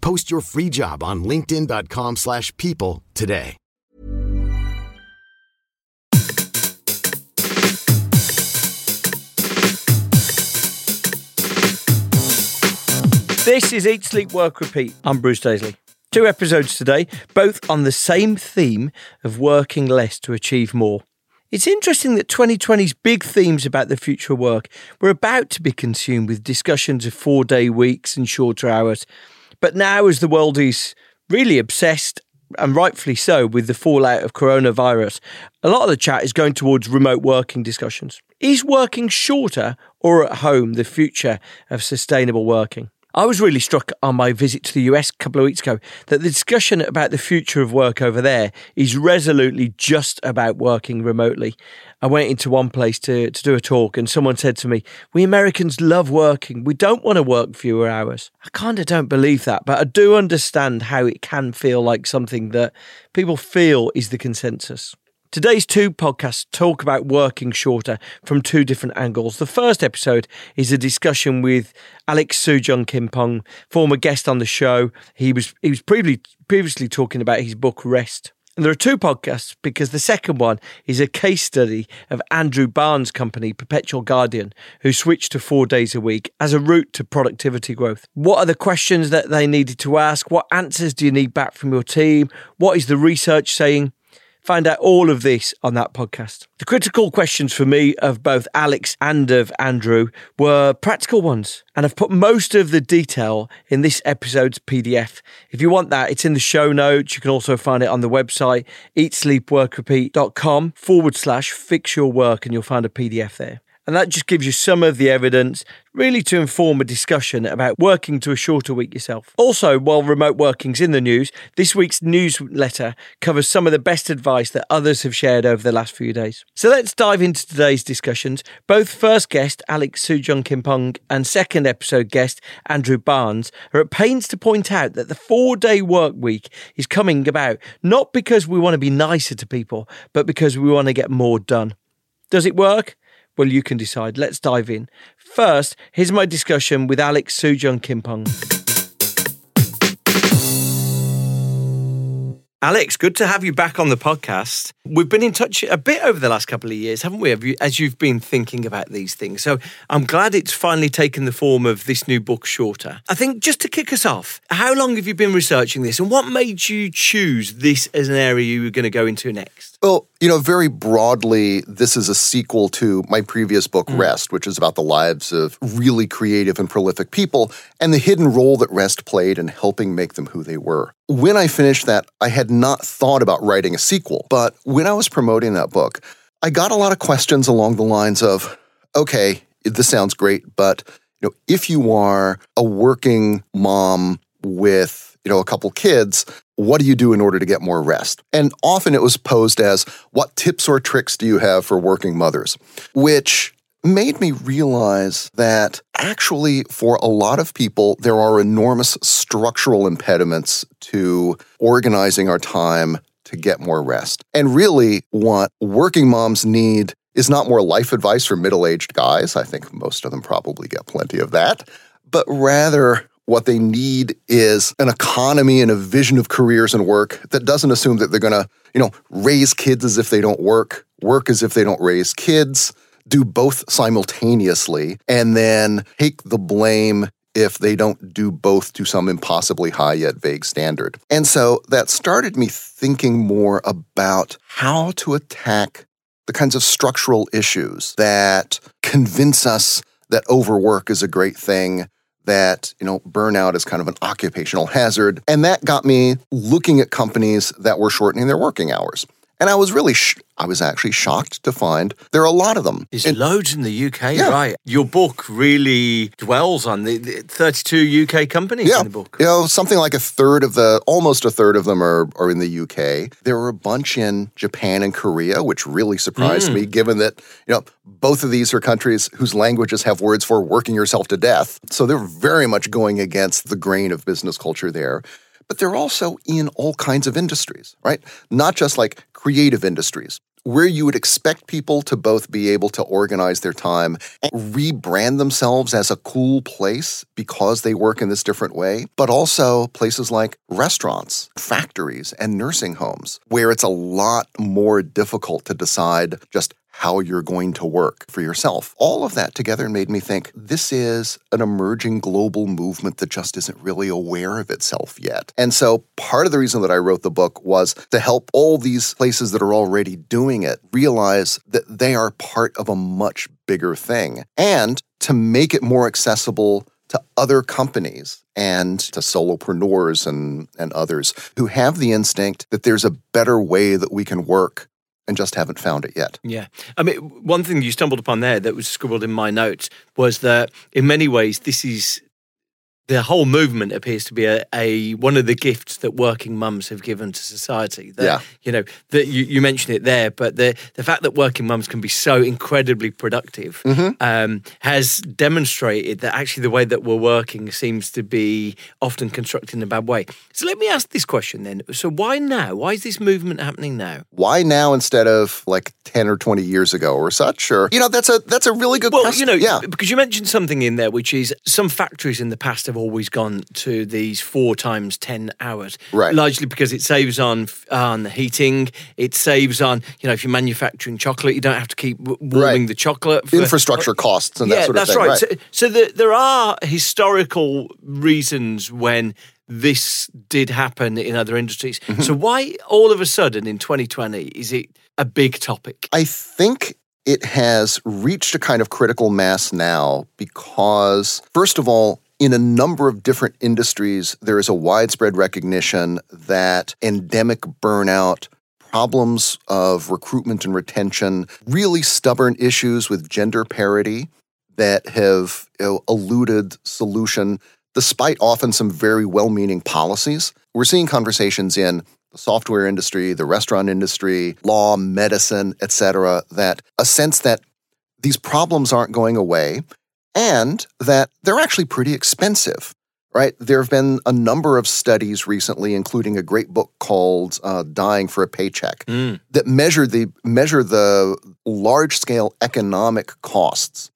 Post your free job on linkedin.com/people slash people today. This is Eat, Sleep, Work, Repeat. I'm Bruce Daisley. Two episodes today, both on the same theme of working less to achieve more. It's interesting that 2020's big themes about the future of work were about to be consumed with discussions of four day weeks and shorter hours. But now, as the world is really obsessed, and rightfully so, with the fallout of coronavirus, a lot of the chat is going towards remote working discussions. Is working shorter or at home the future of sustainable working? I was really struck on my visit to the US a couple of weeks ago that the discussion about the future of work over there is resolutely just about working remotely. I went into one place to, to do a talk and someone said to me, We Americans love working. We don't want to work fewer hours. I kind of don't believe that, but I do understand how it can feel like something that people feel is the consensus. Today's two podcasts talk about working shorter from two different angles. The first episode is a discussion with Alex Soojung-Kim Pang, former guest on the show. He was he was previously previously talking about his book Rest. And there are two podcasts because the second one is a case study of Andrew Barnes' company, Perpetual Guardian, who switched to four days a week as a route to productivity growth. What are the questions that they needed to ask? What answers do you need back from your team? What is the research saying? Find out all of this on that podcast. The critical questions for me of both Alex and of Andrew were practical ones, and I've put most of the detail in this episode's PDF. If you want that, it's in the show notes. You can also find it on the website, eatsleepworkrepeat.com forward slash fix your work, and you'll find a PDF there. And that just gives you some of the evidence, really to inform a discussion about working to a shorter week yourself. Also, while remote working's in the news, this week's newsletter covers some of the best advice that others have shared over the last few days. So let's dive into today's discussions. Both first guest, Alex Soojung-Kim Pang, and second episode guest, Andrew Barnes, are at pains to point out that the four day work week is coming about not because we want to be nicer to people, but because we want to get more done. Does it work? Well, you can decide. Let's dive in. First, here's my discussion with Alex Soojung-Kim Pang. Alex, good to have you back on the podcast. We've been in touch a bit over the last couple of years, haven't we? Have you, as you've been thinking about these things. So I'm glad it's finally taken the form of this new book, Shorter. I think just to kick us off, how long have you been researching this and what made you choose this as an area you were going to go into next? Well, you know, very broadly, this is a sequel to my previous book, mm. Rest, which is about the lives of really creative and prolific people and the hidden role that Rest played in helping make them who they were. When I finished that, I had not thought about writing a sequel, but when I was promoting that book, I got a lot of questions along the lines of, okay, this sounds great, but you know, if you are a working mom with, you know, a couple kids, what do you do in order to get more rest? And often it was posed as, what tips or tricks do you have for working mothers? Which made me realize that actually, for a lot of people, there are enormous structural impediments to organizing our time to get more rest. And really, what working moms need is not more life advice for middle aged guys. I think most of them probably get plenty of that, but rather what they need is an economy and a vision of careers and work that doesn't assume that they're going to, you know, raise kids as if they don't work, work as if they don't raise kids, do both simultaneously, and then take the blame if they don't do both to some impossibly high yet vague standard. And so that started me thinking more about how to attack the kinds of structural issues that convince us that overwork is a great thing, that, you know, burnout is kind of an occupational hazard. And that got me looking at companies that were shortening their working hours. And I was really, sh- I was actually shocked to find there are a lot of them. There's And- loads in the UK, Yeah. right? Your book really dwells on the, the 32 UK companies yeah, in the book. you know, something like a third of the, almost a third of them are, are in the UK. There were a bunch in Japan and Korea, which really surprised Mm. me, given that, you know, both of these are countries whose languages have words for working yourself to death. So they're very much going against the grain of business culture there. But they're also in all kinds of industries, right? Not just like creative industries, where you would expect people to both be able to organize their time and rebrand themselves as a cool place because they work in this different way, but also places like restaurants, factories, and nursing homes, where it's a lot more difficult to decide just how you're going to work for yourself. All of that together made me think this is an emerging global movement that just isn't really aware of itself yet. And so part of the reason that I wrote the book was to help all these places that are already doing it realize that they are part of a much bigger thing and to make it more accessible to other companies and to solopreneurs and, and others who have the instinct that there's a better way that we can work and just haven't found it yet. Yeah. I mean, one thing you stumbled upon there that was scribbled in my notes was that in many ways, this is the whole movement appears to be a, a one of the gifts that working mums have given to society. That, Yeah. You know, that you, you mentioned it there, but the, the fact that working mums can be so incredibly productive um, has demonstrated that actually the way that we're working seems to be often constructed in a bad way. So let me ask this question then. So why now? Why is this movement happening now? Why now instead of like 10 or 20 years ago or such? Or, you know, that's a that's a really good Well, question. you know, yeah. because you mentioned something in there, which is some factories in the past have always gone to these four times ten hours, Right. Largely because it saves on on the heating, it saves on you know if you're manufacturing chocolate, you don't have to keep w- warming Right. the chocolate. For, Infrastructure costs and that sort of thing. that's thing. right. So, so the, there are historical reasons when this did happen in other industries. Mm-hmm. So why all of a sudden in 2020 is it a big topic? I think it has reached a kind of critical mass now because, first of all, in a number of different industries, there is a widespread recognition that endemic burnout, problems of recruitment and retention, really stubborn issues with gender parity that have you know, eluded solution despite often some very well meaning policies. We're seeing conversations in the software industry, the restaurant industry, law, medicine, et cetera, that a sense that these problems aren't going away and that they're actually pretty expensive. Right? There have been a number of studies recently, including a great book called uh, "Dying for a Paycheck," that measure the measure the large-scale economic costs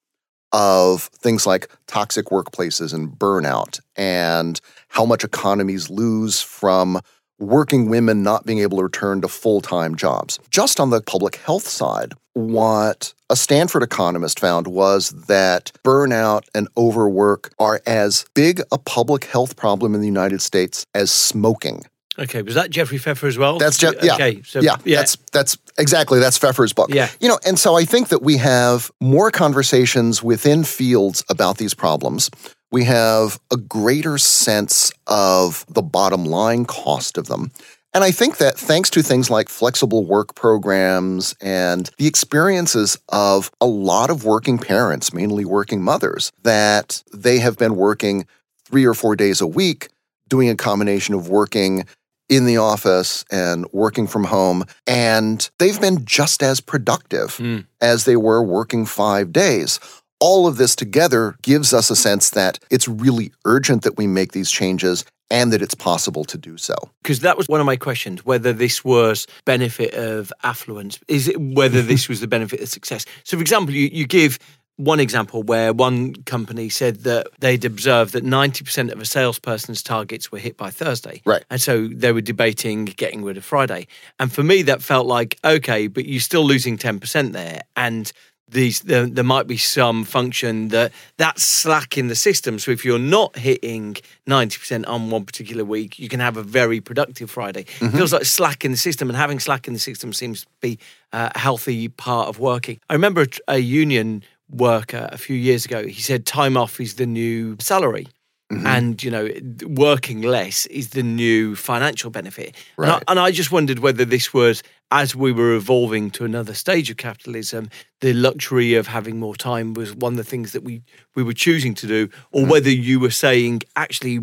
of things like toxic workplaces and burnout and how much economies lose from working women not being able to return to full time jobs. Just on the public health side, what a Stanford economist found was that burnout and overwork are as big a public health problem in the United States as smoking. Okay, was that Jeffrey Pfeffer as well? That's just yeah, Okay, so yeah, that's that's exactly that's Pfeffer's book. Yeah. you know, and so I think that we have more conversations within fields about these problems. We have a greater sense of the bottom line cost of them. And I think that thanks to things like flexible work programs and the experiences of a lot of working parents, mainly working mothers, that they have been working three or four days a week, doing a combination of working in the office and working from home. And they've been just as productive hmm. as they were working five days. All of this together gives us a sense that it's really urgent that we make these changes and that it's possible to do so. because that was one of my questions whether this was benefit of affluence is it whether this was the benefit of success so for example you, you give one example where one company said that they'd observed that 90% of a salesperson's targets were hit by Thursday. Right. And so they were debating getting rid of Friday. And for me, that felt like, okay, but you're still losing 10% there. And these there, there might be some function that that's slack in the system. So if you're not hitting 90% on one particular week, you can have a very productive Friday. It feels like slack in the system, and having slack in the system seems to be uh, a healthy part of working. I remember a, a union worker a few years ago. He said time off is the new salary. Mm-hmm. And you know, working less is the new financial benefit. And, I, and I just wondered whether this was, as we were evolving to another stage of capitalism, the luxury of having more time was one of the things that we we were choosing to do, or mm-hmm. whether you were saying actually.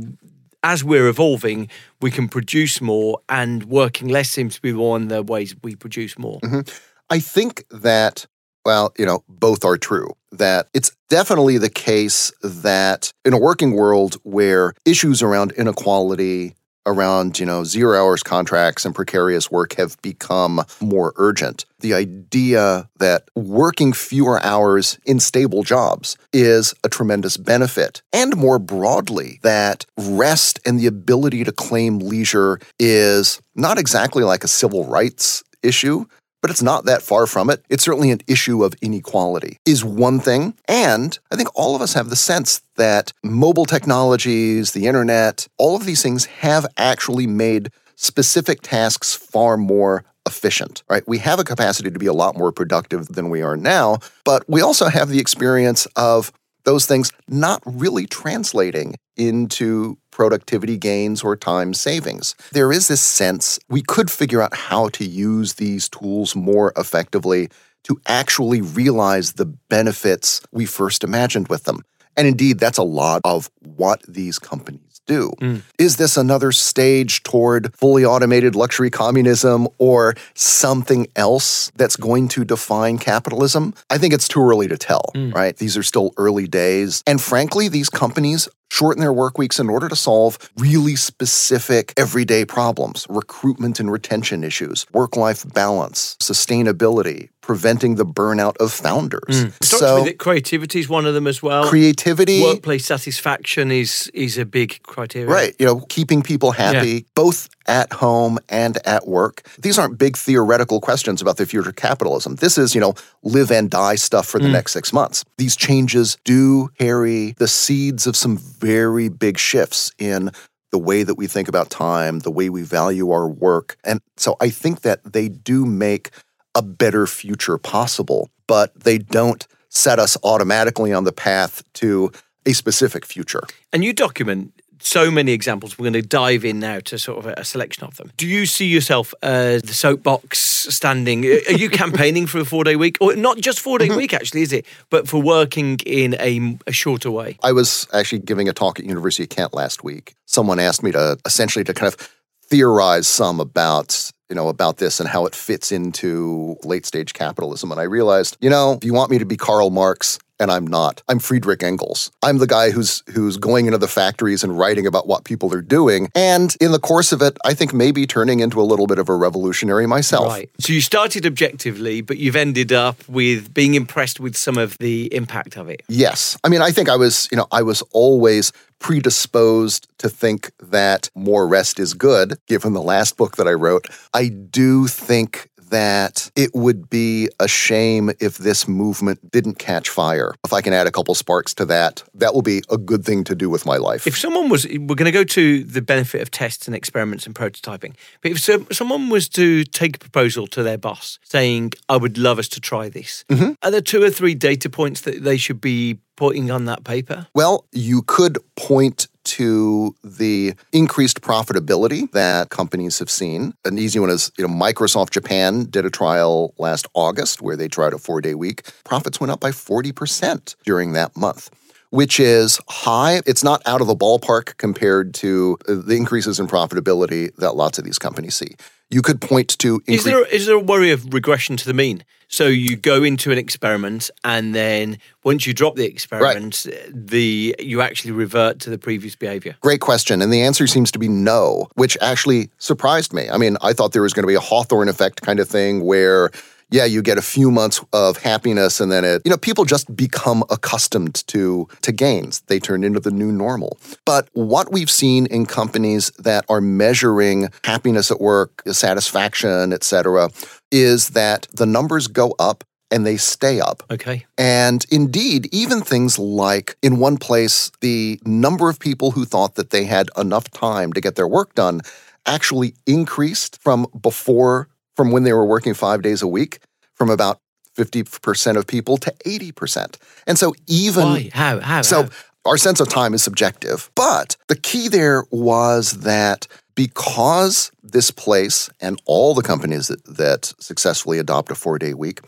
As we're evolving, we can produce more, and working less seems to be one of the ways we produce more. Mm-hmm. I think that, well, you know, both are true. That it's definitely the case that in a working world where issues around inequality, around, you know, zero hours contracts and precarious work have become more urgent, the idea that working fewer hours in stable jobs is a tremendous benefit. And more broadly, that rest and the ability to claim leisure is not exactly like a civil rights issue, but it's not that far from it. It's certainly an issue of inequality, is one thing. And I think all of us have the sense that mobile technologies, the internet, all of these things have actually made specific tasks far more efficient, right? We have a capacity to be a lot more productive than we are now, but we also have the experience of those things not really translating into productivity gains or time savings. There is this sense we could figure out how to use these tools more effectively to actually realize the benefits we first imagined with them. And indeed, that's a lot of what these companies do. Mm. Is this another stage toward fully automated luxury communism or something else that's going to define capitalism? I think it's too early to tell, mm. right? These are still early days. And frankly, these companies shorten their work weeks in order to solve really specific everyday problems recruitment and retention issues, work life balance, sustainability, preventing the burnout of founders. Mm. Strikes So, me that creativity is one of them as well. creativity. Workplace satisfaction is is a big criteria. Right. You know, keeping people happy, both at home and at work. These aren't big theoretical questions about the future of capitalism. This is, you know, live and die stuff for the mm. next six months. These changes do carry the seeds of some very big shifts in the way that we think about time, the way we value our work. And so I think that they do make a better future possible, but they don't set us automatically on the path to a specific future. And you document so many examples. We're going to dive in now to sort of a, a selection of them. Do you see yourself as the soapbox standing? Are you campaigning for a four day week? Or not just four day mm-hmm. week, actually, is it? But for working in a, a shorter way. I was actually giving a talk at University of Kent last week. Someone asked me to essentially to kind of theorize some about you know about this and how it fits into late stage capitalism and I realized you know if you want me to be Karl Marx and I'm not I'm Friedrich Engels I'm the guy who's who's going into the factories and writing about what people are doing and in the course of it I think maybe turning into a little bit of a revolutionary myself Right. So you started objectively, but you've ended up with being impressed with some of the impact of it. Yes. I mean, I think I was, you know, I was always predisposed to think that more rest is good, given the last book that I wrote. I do think that it would be a shame if this movement didn't catch fire. If I can add a couple sparks to that, that will be a good thing to do with my life. If someone was, we're going to go to the benefit of tests and experiments and prototyping. But if so, someone was to take a proposal to their boss saying, I would love us to try this, mm-hmm. are there two or three data points that they should be putting on that paper? Well, you could point to the increased profitability that companies have seen. An easy one is, you know, Microsoft Japan did a trial last August where they tried a 4-day week. Profits went up by 40% during that month. Which is high. It's not out of the ballpark compared to the increases in profitability that lots of these companies see. You could point to Is there, is there a worry of regression to the mean? So you go into an experiment, and then once you drop the experiment, the you actually revert to the previous behavior. Great question. And the answer seems to be no, which actually surprised me. I mean, I thought there was going to be a Hawthorne effect kind of thing where, yeah, you get a few months of happiness and then it, you know, people just become accustomed to, to gains. They turn into the new normal. But what we've seen in companies that are measuring happiness at work, satisfaction, et cetera, is that the numbers go up and they stay up. Okay. And indeed, even things like in one place, the number of people who thought that they had enough time to get their work done actually increased from before, from when they were working five days a week, from about 50% of people to 80%. And so even. Why? How? How? So how? our sense of time is subjective. But the key there was that because this place and all the companies that, that successfully adopt a four day week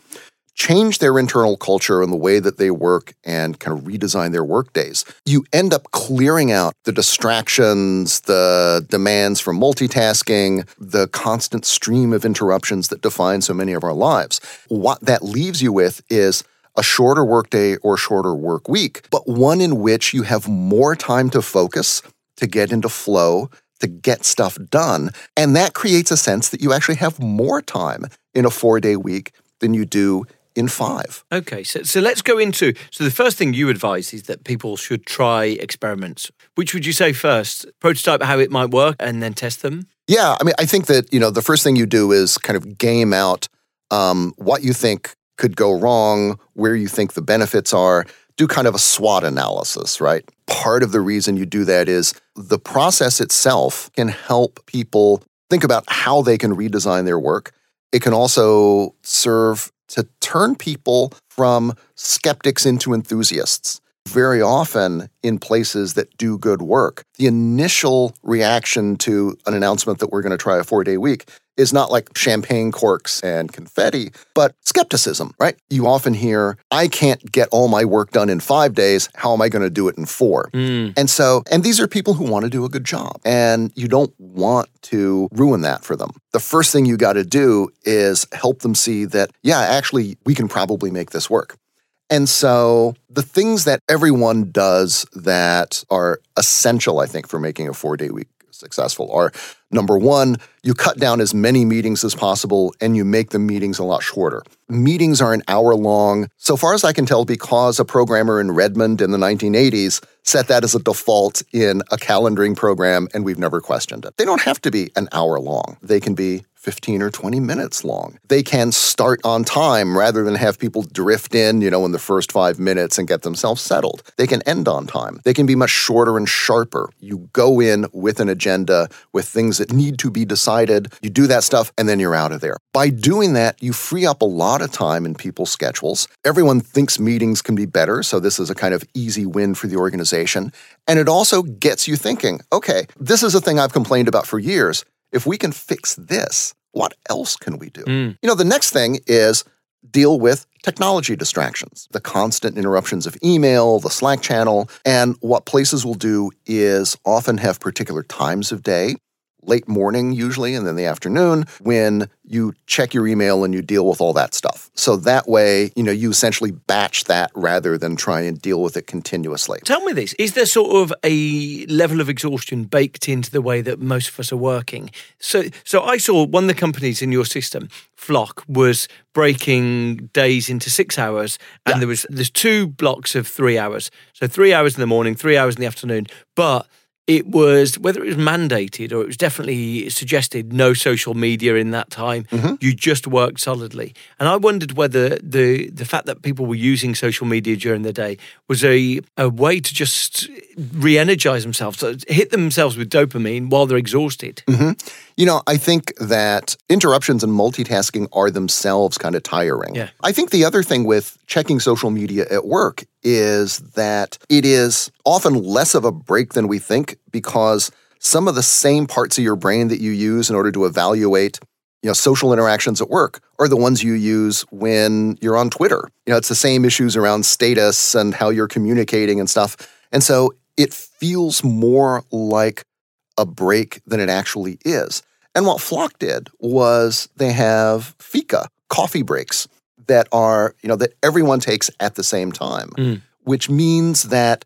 change their internal culture and the way that they work and kind of redesign their work days, you end up clearing out the distractions, the demands from multitasking, the constant stream of interruptions that define so many of our lives. What that leaves you with is a shorter workday or shorter work week, but one in which you have more time to focus, to get into flow, to get stuff done. And that creates a sense that you actually have more time in a four day week than you do in five. Okay, so, so let's go into. So, the first thing you advise is that people should try experiments. Which would you say first? Prototype how it might work and then test them? Yeah, I mean, I think that, you know, the first thing you do is kind of game out um, what you think could go wrong, where you think the benefits are, do kind of a SWOT analysis, right? Part of the reason you do that is the process itself can help people think about how they can redesign their work. It can also serve to turn people from skeptics into enthusiasts. Very often in places that do good work, the initial reaction to an announcement that we're going to try a four day week is not like champagne corks and confetti, but skepticism, right? You often hear, I can't get all my work done in five days. How am I going to do it in four? Mm. And so, and these are people who want to do a good job, and you don't want to ruin that for them. The first thing you got to do is help them see that, yeah, actually, we can probably make this work. And so the things that everyone does that are essential, I think, for making a four day week successful are number one, you cut down as many meetings as possible and you make the meetings a lot shorter. Meetings are an hour long, so far as I can tell, because a programmer in Redmond in the 1980s set that as a default in a calendaring program and we've never questioned it. They don't have to be an hour long, they can be 15 or 20 minutes long. They can start on time rather than have people drift in, you know, in the first five minutes and get themselves settled. They can end on time. They can be much shorter and sharper. You go in with an agenda, with things that need to be decided. You do that stuff and then you're out of there. By doing that, you free up a lot of time in people's schedules. Everyone thinks meetings can be better, so this is a kind of easy win for the organization. And it also gets you thinking okay, this is a thing I've complained about for years if we can fix this, what else can we do? Mm. You know, the next thing is deal with technology distractions, the constant interruptions of email, the Slack channel. And what places will do is often have particular times of day late morning usually and then the afternoon when you check your email and you deal with all that stuff. So that way, you know, you essentially batch that rather than try and deal with it continuously. Tell me this: is there sort of a level of exhaustion baked into the way that most of us are working? So, so I saw one of the companies in your system, Flock, was breaking days into six hours, and Yeah. there was there's two blocks of three hours. So three hours in the morning, three hours in the afternoon, but it was whether it was mandated or it was definitely suggested no social media in that time. Mm-hmm. You just worked solidly, and I wondered whether the the fact that people were using social media during the day was a a way to just re-energize themselves, so hit themselves with dopamine while they're exhausted. Mm-hmm. You know, I think that interruptions and multitasking are themselves kind of tiring. Yeah. I think the other thing with checking social media at work is that it is often less of a break than we think because some of the same parts of your brain that you use in order to evaluate you know social interactions at work are the ones you use when you're on Twitter. You know, it's the same issues around status and how you're communicating and stuff. And so it feels more like a break than it actually is. And what Flock did was they have fika, coffee breaks that are, you know, that everyone takes at the same time, Mm. which means that,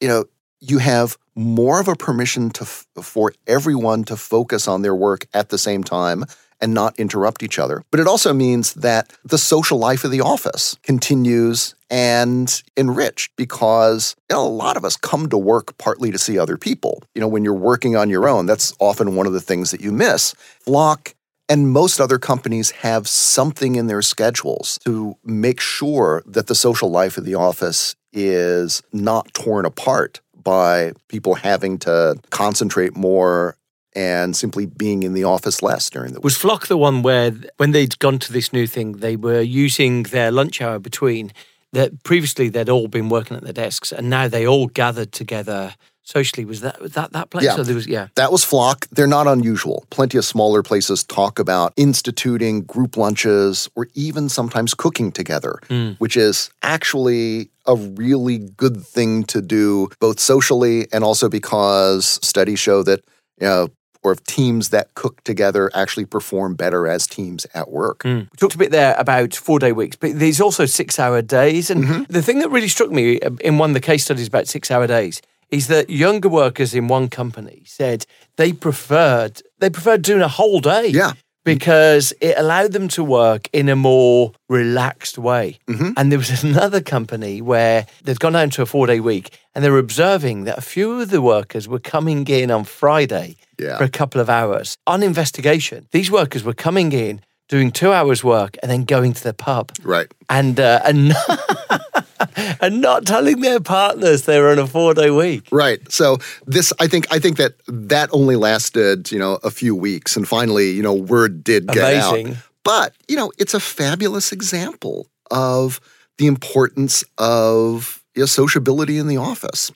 you know, you have more of a permission to f- for everyone to focus on their work at the same time and not interrupt each other. But it also means that the social life of the office continues and enriched because you know, a lot of us come to work partly to see other people. You know, when you're working on your own, that's often one of the things that you miss. Flock And most other companies have something in their schedules to make sure that the social life of the office is not torn apart by people having to concentrate more and simply being in the office less during the week. Was Flock the one where, when they'd gone to this new thing, they were using their lunch hour between? That previously they'd all been working at their desks, and now they all gathered together socially. Was that was that that place? Yeah. There was yeah. That was Flock. They're not unusual. Plenty of smaller places talk about instituting group lunches or even sometimes cooking together, hmm. which is actually a really good thing to do, both socially and also because studies show that, you know, or if teams that cook together actually perform better as teams at work. Hmm. We talked a bit there about four day weeks, but there's also six hour days. And mm-hmm. the thing that really struck me uh, in one of the case studies about six hour days is that younger workers in one company said they preferred they preferred doing a whole day. Yeah. Because it allowed them to work in a more relaxed way. Mm-hmm. And there was another company where they'd gone down to a four day week and they were observing that a few of the workers were coming in on Friday Yeah. for a couple of hours. On investigation, these workers were coming in, doing two hours work, and then going to the pub. Right. And uh, and and not telling their partners they were on a four day week. Right. So this, I think, I think that that only lasted, you know, a few weeks, and finally, you know, word did get Amazing. out. But you know, it's a fabulous example of the importance of you know, sociability in the office,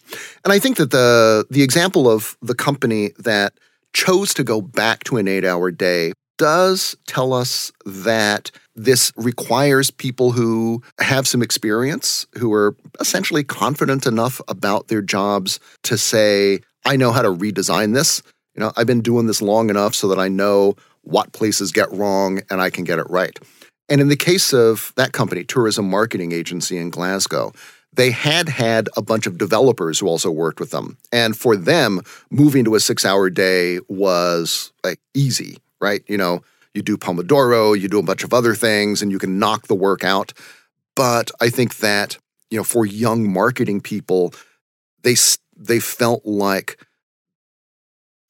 and I think that the the example of the company that chose to go back to an eight hour day does tell us that this requires people who have some experience, who are essentially confident enough about their jobs to say, I know how to redesign this. You know, I've been doing this long enough so that I know what places get wrong and I can get it right. And in the case of that company, Tourism Marketing Agency in Glasgow, they had had a bunch of developers who also worked with them. And for them, moving to a six hour day was like easy, right? You know, you do Pomodoro, you do a bunch of other things, and you can knock the work out. But I think that, you know, for young marketing people, they, they felt like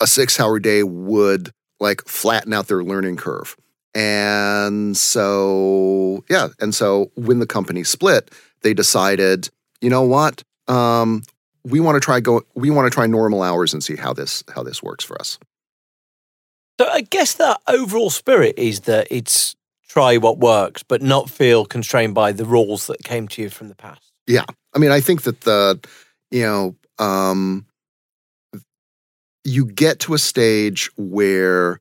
a six hour day would like flatten out their learning curve. And so, yeah. And so when the company split, they decided, you know what? Um, we want to try go. We want to try normal hours and see how this how this works for us. So I guess that overall spirit is that it's try what works, but not feel constrained by the rules that came to you from the past. Yeah, I mean, I think that the you know um, you get to a stage where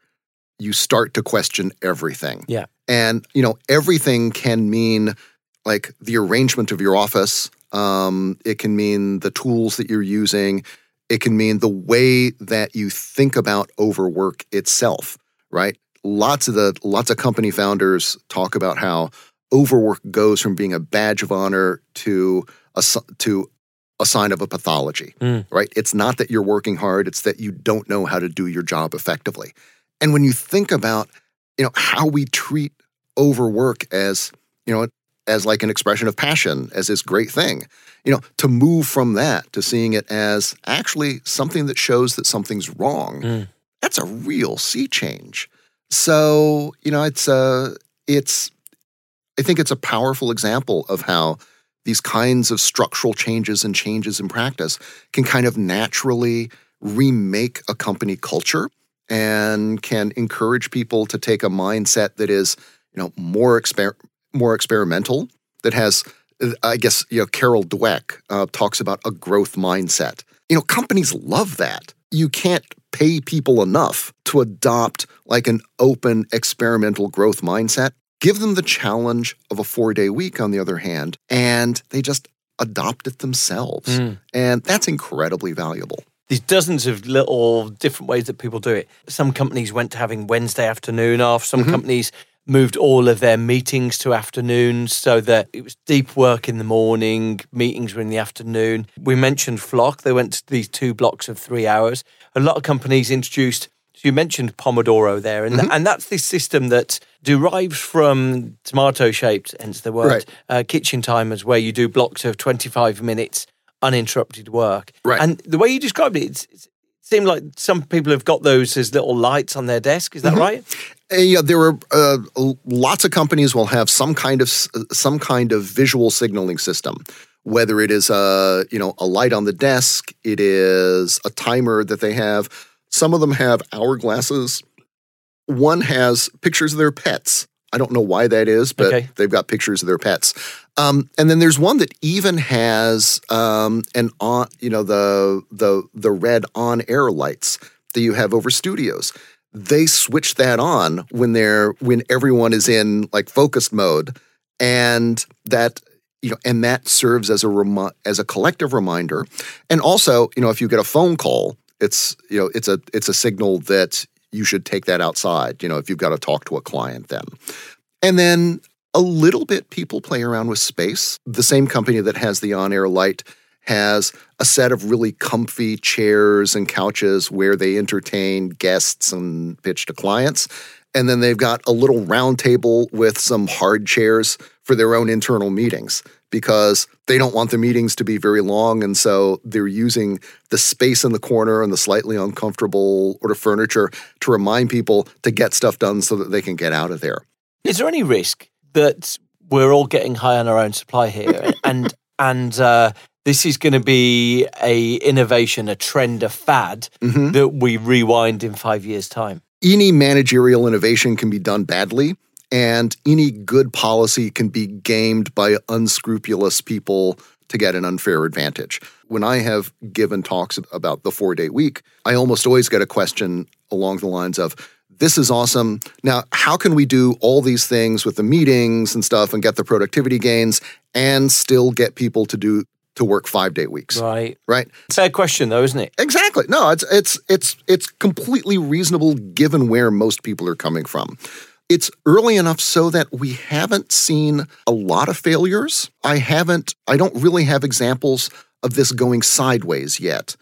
you start to question everything. Yeah. and you know everything can mean like the arrangement of your office. Um, it can mean the tools that you're using. It can mean the way that you think about overwork itself. Right. Lots of the lots of company founders talk about how overwork goes from being a badge of honor to a to a sign of a pathology. Mm. Right. It's not that you're working hard. It's that you don't know how to do your job effectively. And when you think about you know how we treat overwork as you know as like an expression of passion as this great thing you know to move from that to seeing it as actually something that shows that something's wrong Mm. that's a real sea change so you know it's uh it's i think it's a powerful example of how these kinds of structural changes and changes in practice can kind of naturally remake a company culture and can encourage people to take a mindset that is, you know, more exper- more experimental. That has, I guess, you know, Carol Dweck uh, talks about a growth mindset. You know, companies love that. You can't pay people enough to adopt like an open experimental growth mindset. Give them the challenge of a four day week, on the other hand, and they just adopt it themselves. Mm. And that's incredibly valuable. There's dozens of little different ways that people do it. Some companies went to having Wednesday afternoon off. Some companies moved all of their meetings to afternoons so that it was deep work in the morning, meetings were in the afternoon. We mentioned Flock. They went to these two blocks of three hours. A lot of companies introduced, so you mentioned Pomodoro there, and, and that's this system that derives from tomato shaped, hence the word, Right. uh, kitchen timers, where you do blocks of 25 minutes uninterrupted work. Right. And the way you described it, it's, it's seem like some people have got those as little lights on their desk. Is that Mm-hmm. right? Uh, yeah, there are uh, lots of companies will have some kind of some kind of visual signaling system. Whether it is a you know a light on the desk, it is a timer that they have. Some of them have hourglasses. One has pictures of their pets. I don't know why that is, but Okay. they've got pictures of their pets. Um, and then there's one that even has um, an on, you know, the the the red on air lights that you have over studios. They switch that on when they're when everyone is in like focused mode, and that you know, and that serves as a remi- as a collective reminder. And also, you know, if you get a phone call, it's you know, it's a it's a signal that you should take that outside. You know, if you've got to talk to a client, then. And then a little bit people play around with space. The same company that has the on air light has a set of really comfy chairs and couches where they entertain guests and pitch to clients. And then they've got a little round table with some hard chairs for their own internal meetings because they don't want the meetings to be very long. And so they're using the space in the corner and the slightly uncomfortable or the furniture to remind people to get stuff done so that they can get out of there. Is there any risk that we're all getting high on our own supply here, and and uh, this is going to be a innovation, a trend, a fad Mhm. that we rewind in five years' time? any managerial innovation can be done badly, and any good policy can be gamed by unscrupulous people to get an unfair advantage. When I have given talks about the four day week, I almost always get a question along the lines of, this is awesome. Now, how can we do all these things with the meetings and stuff and get the productivity gains and still get people to do to work five day weeks? Right. right? Fair question, though, isn't it? Exactly. No, it's it's it's it's completely reasonable given where most people are coming from. It's early enough so that we haven't seen a lot of failures. I haven't I don't really have examples of this going sideways yet.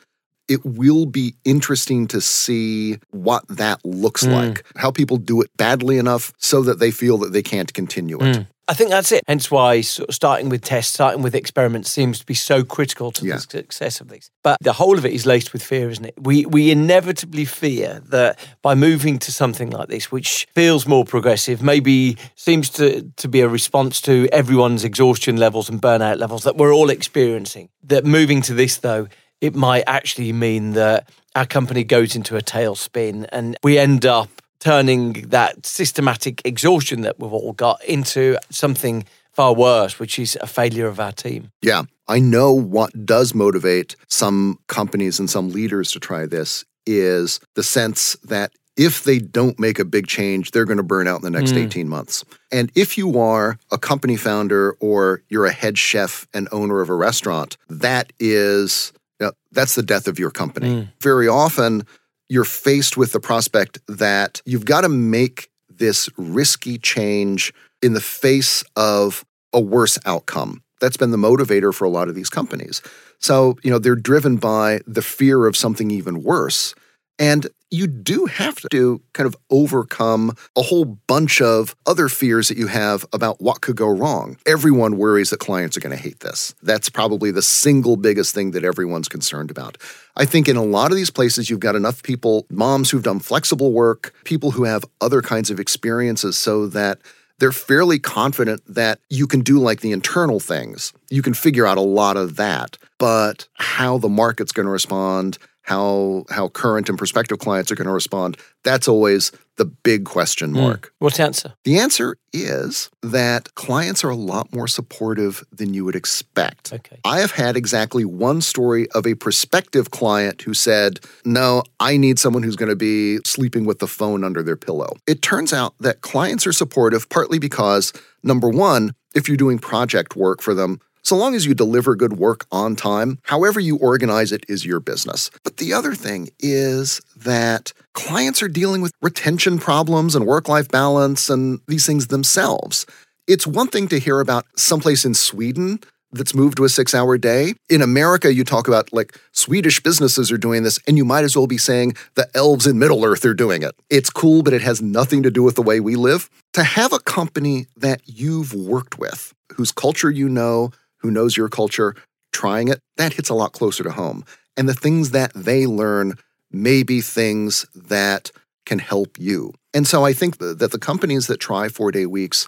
It will be interesting to see what that looks hmm. like. How people do it badly enough so that they feel that they can't continue it. Hmm. I think that's it. Hence why sort of starting with tests, starting with experiments seems to be so critical to Yeah. the success of these. But the whole of it is laced with fear, isn't it? We we inevitably fear that by moving to something like this, which feels more progressive, maybe seems to, to be a response to everyone's exhaustion levels and burnout levels that we're all experiencing. That moving to this though, it might actually mean that our company goes into a tailspin and we end up turning that systematic exhaustion that we've all got into something far worse, which is a failure of our team. Yeah. I know what does motivate some companies and some leaders to try this is the sense that if they don't make a big change, they're going to burn out in the next hmm. 18 months. And if you are a company founder or you're a head chef and owner of a restaurant, that is you know, that's the death of your company. Hmm. Very often you're faced with the prospect that you've got to make this risky change in the face of a worse outcome. That's been the motivator for a lot of these companies. So, you know, they're driven by the fear of something even worse. And you do have to kind of overcome a whole bunch of other fears that you have about what could go wrong. Everyone worries that clients are going to hate this. That's probably the single biggest thing that everyone's concerned about. I think in a lot of these places, you've got enough people, moms who've done flexible work, people who have other kinds of experiences, so that they're fairly confident that you can do like the internal things. You can figure out a lot of that, but how the market's going to respond, how how current and prospective clients are going to respond, that's always the big question hmm. mark. What's the answer? The answer is that clients are a lot more supportive than you would expect. Okay. I have had exactly one story of a prospective client who said, No, I need someone who's going to be sleeping with the phone under their pillow. It turns out that clients are supportive partly because, number one, if you're doing project work for them, so long as you deliver good work on time, however you organize it is your business. But the other thing is that clients are dealing with retention problems and work life balance and these things themselves. It's one thing to hear about someplace in Sweden that's moved to a six hour day. In America, you talk about like Swedish businesses are doing this, and you might as well be saying the elves in Middle Earth are doing it. It's cool, but it has nothing to do with the way we live. To have a company that you've worked with, whose culture you know, who knows your culture, trying it, that hits a lot closer to home. And the things that they learn may be things that can help you. And so I think that the companies that try four day weeks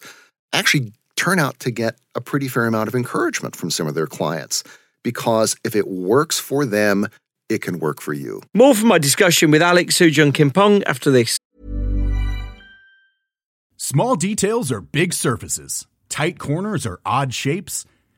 actually turn out to get a pretty fair amount of encouragement from some of their clients because if it works for them, it can work for you. More from my discussion with Alex Soojung-Kim Pang after this. Small details are big surfaces, tight corners are odd shapes,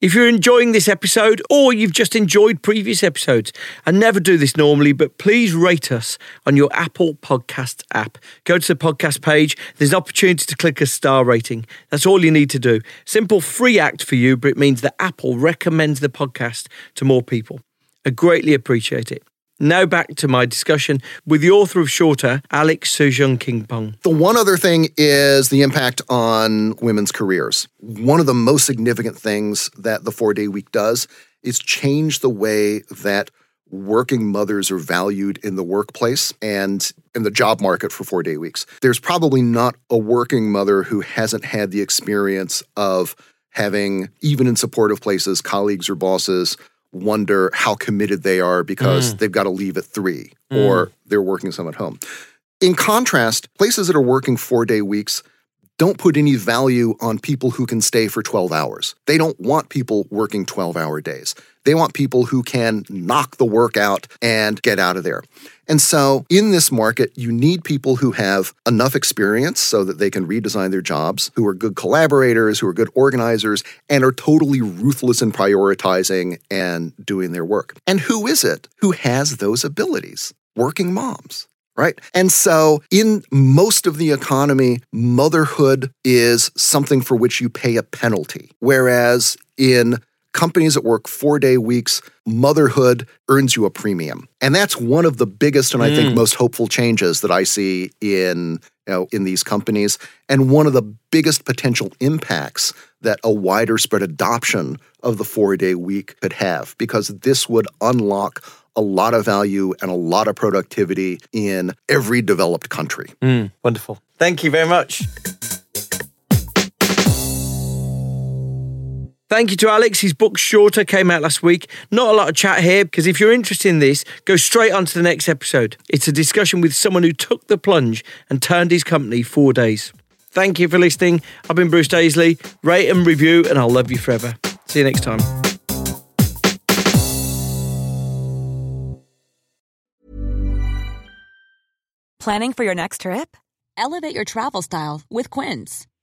If you're enjoying this episode or you've just enjoyed previous episodes, I never do this normally, but please rate us on your Apple Podcast app. Go to the podcast page. There's an opportunity to click a star rating. That's all you need to do. Simple free act for you, but it means that Apple recommends the podcast to more people. I greatly appreciate it. Now back to my discussion with the author of Shorter, Alex Soojung-Kim Pang. The one other thing is the impact on women's careers. One of the most significant things that the four day week does is change the way that working mothers are valued in the workplace and in the job market for four day weeks. There's probably not a working mother who hasn't had the experience of having, even in supportive places, colleagues or bosses wonder how committed they are because mm. they've got to leave at three mm. or they're working some at home. In contrast, places that are working four day weeks don't put any value on people who can stay for 12 hours. They don't want people working 12 hour days. They want people who can knock the work out and get out of there. And so, in this market, you need people who have enough experience so that they can redesign their jobs, who are good collaborators, who are good organizers, and are totally ruthless in prioritizing and doing their work. And who is it who has those abilities? Working moms right? And so, in most of the economy, motherhood is something for which you pay a penalty. Whereas in companies that work four day weeks, motherhood earns you a premium. And that's one of the biggest and I think mm. most hopeful changes that I see in, you know, in these companies. And one of the biggest potential impacts that a wider spread adoption of the four day week could have, because this would unlock a lot of value and a lot of productivity in every developed country. Mm, wonderful. Thank you very much. Thank you to Alex. His book Shorter came out last week. Not a lot of chat here because if you're interested in this, go straight on to the next episode. It's a discussion with someone who took the plunge and turned his company four days. Thank you for listening. I've been Bruce Daisley. Rate and review, and I'll love you forever. See you next time. Planning for your next trip? Elevate your travel style with Quince.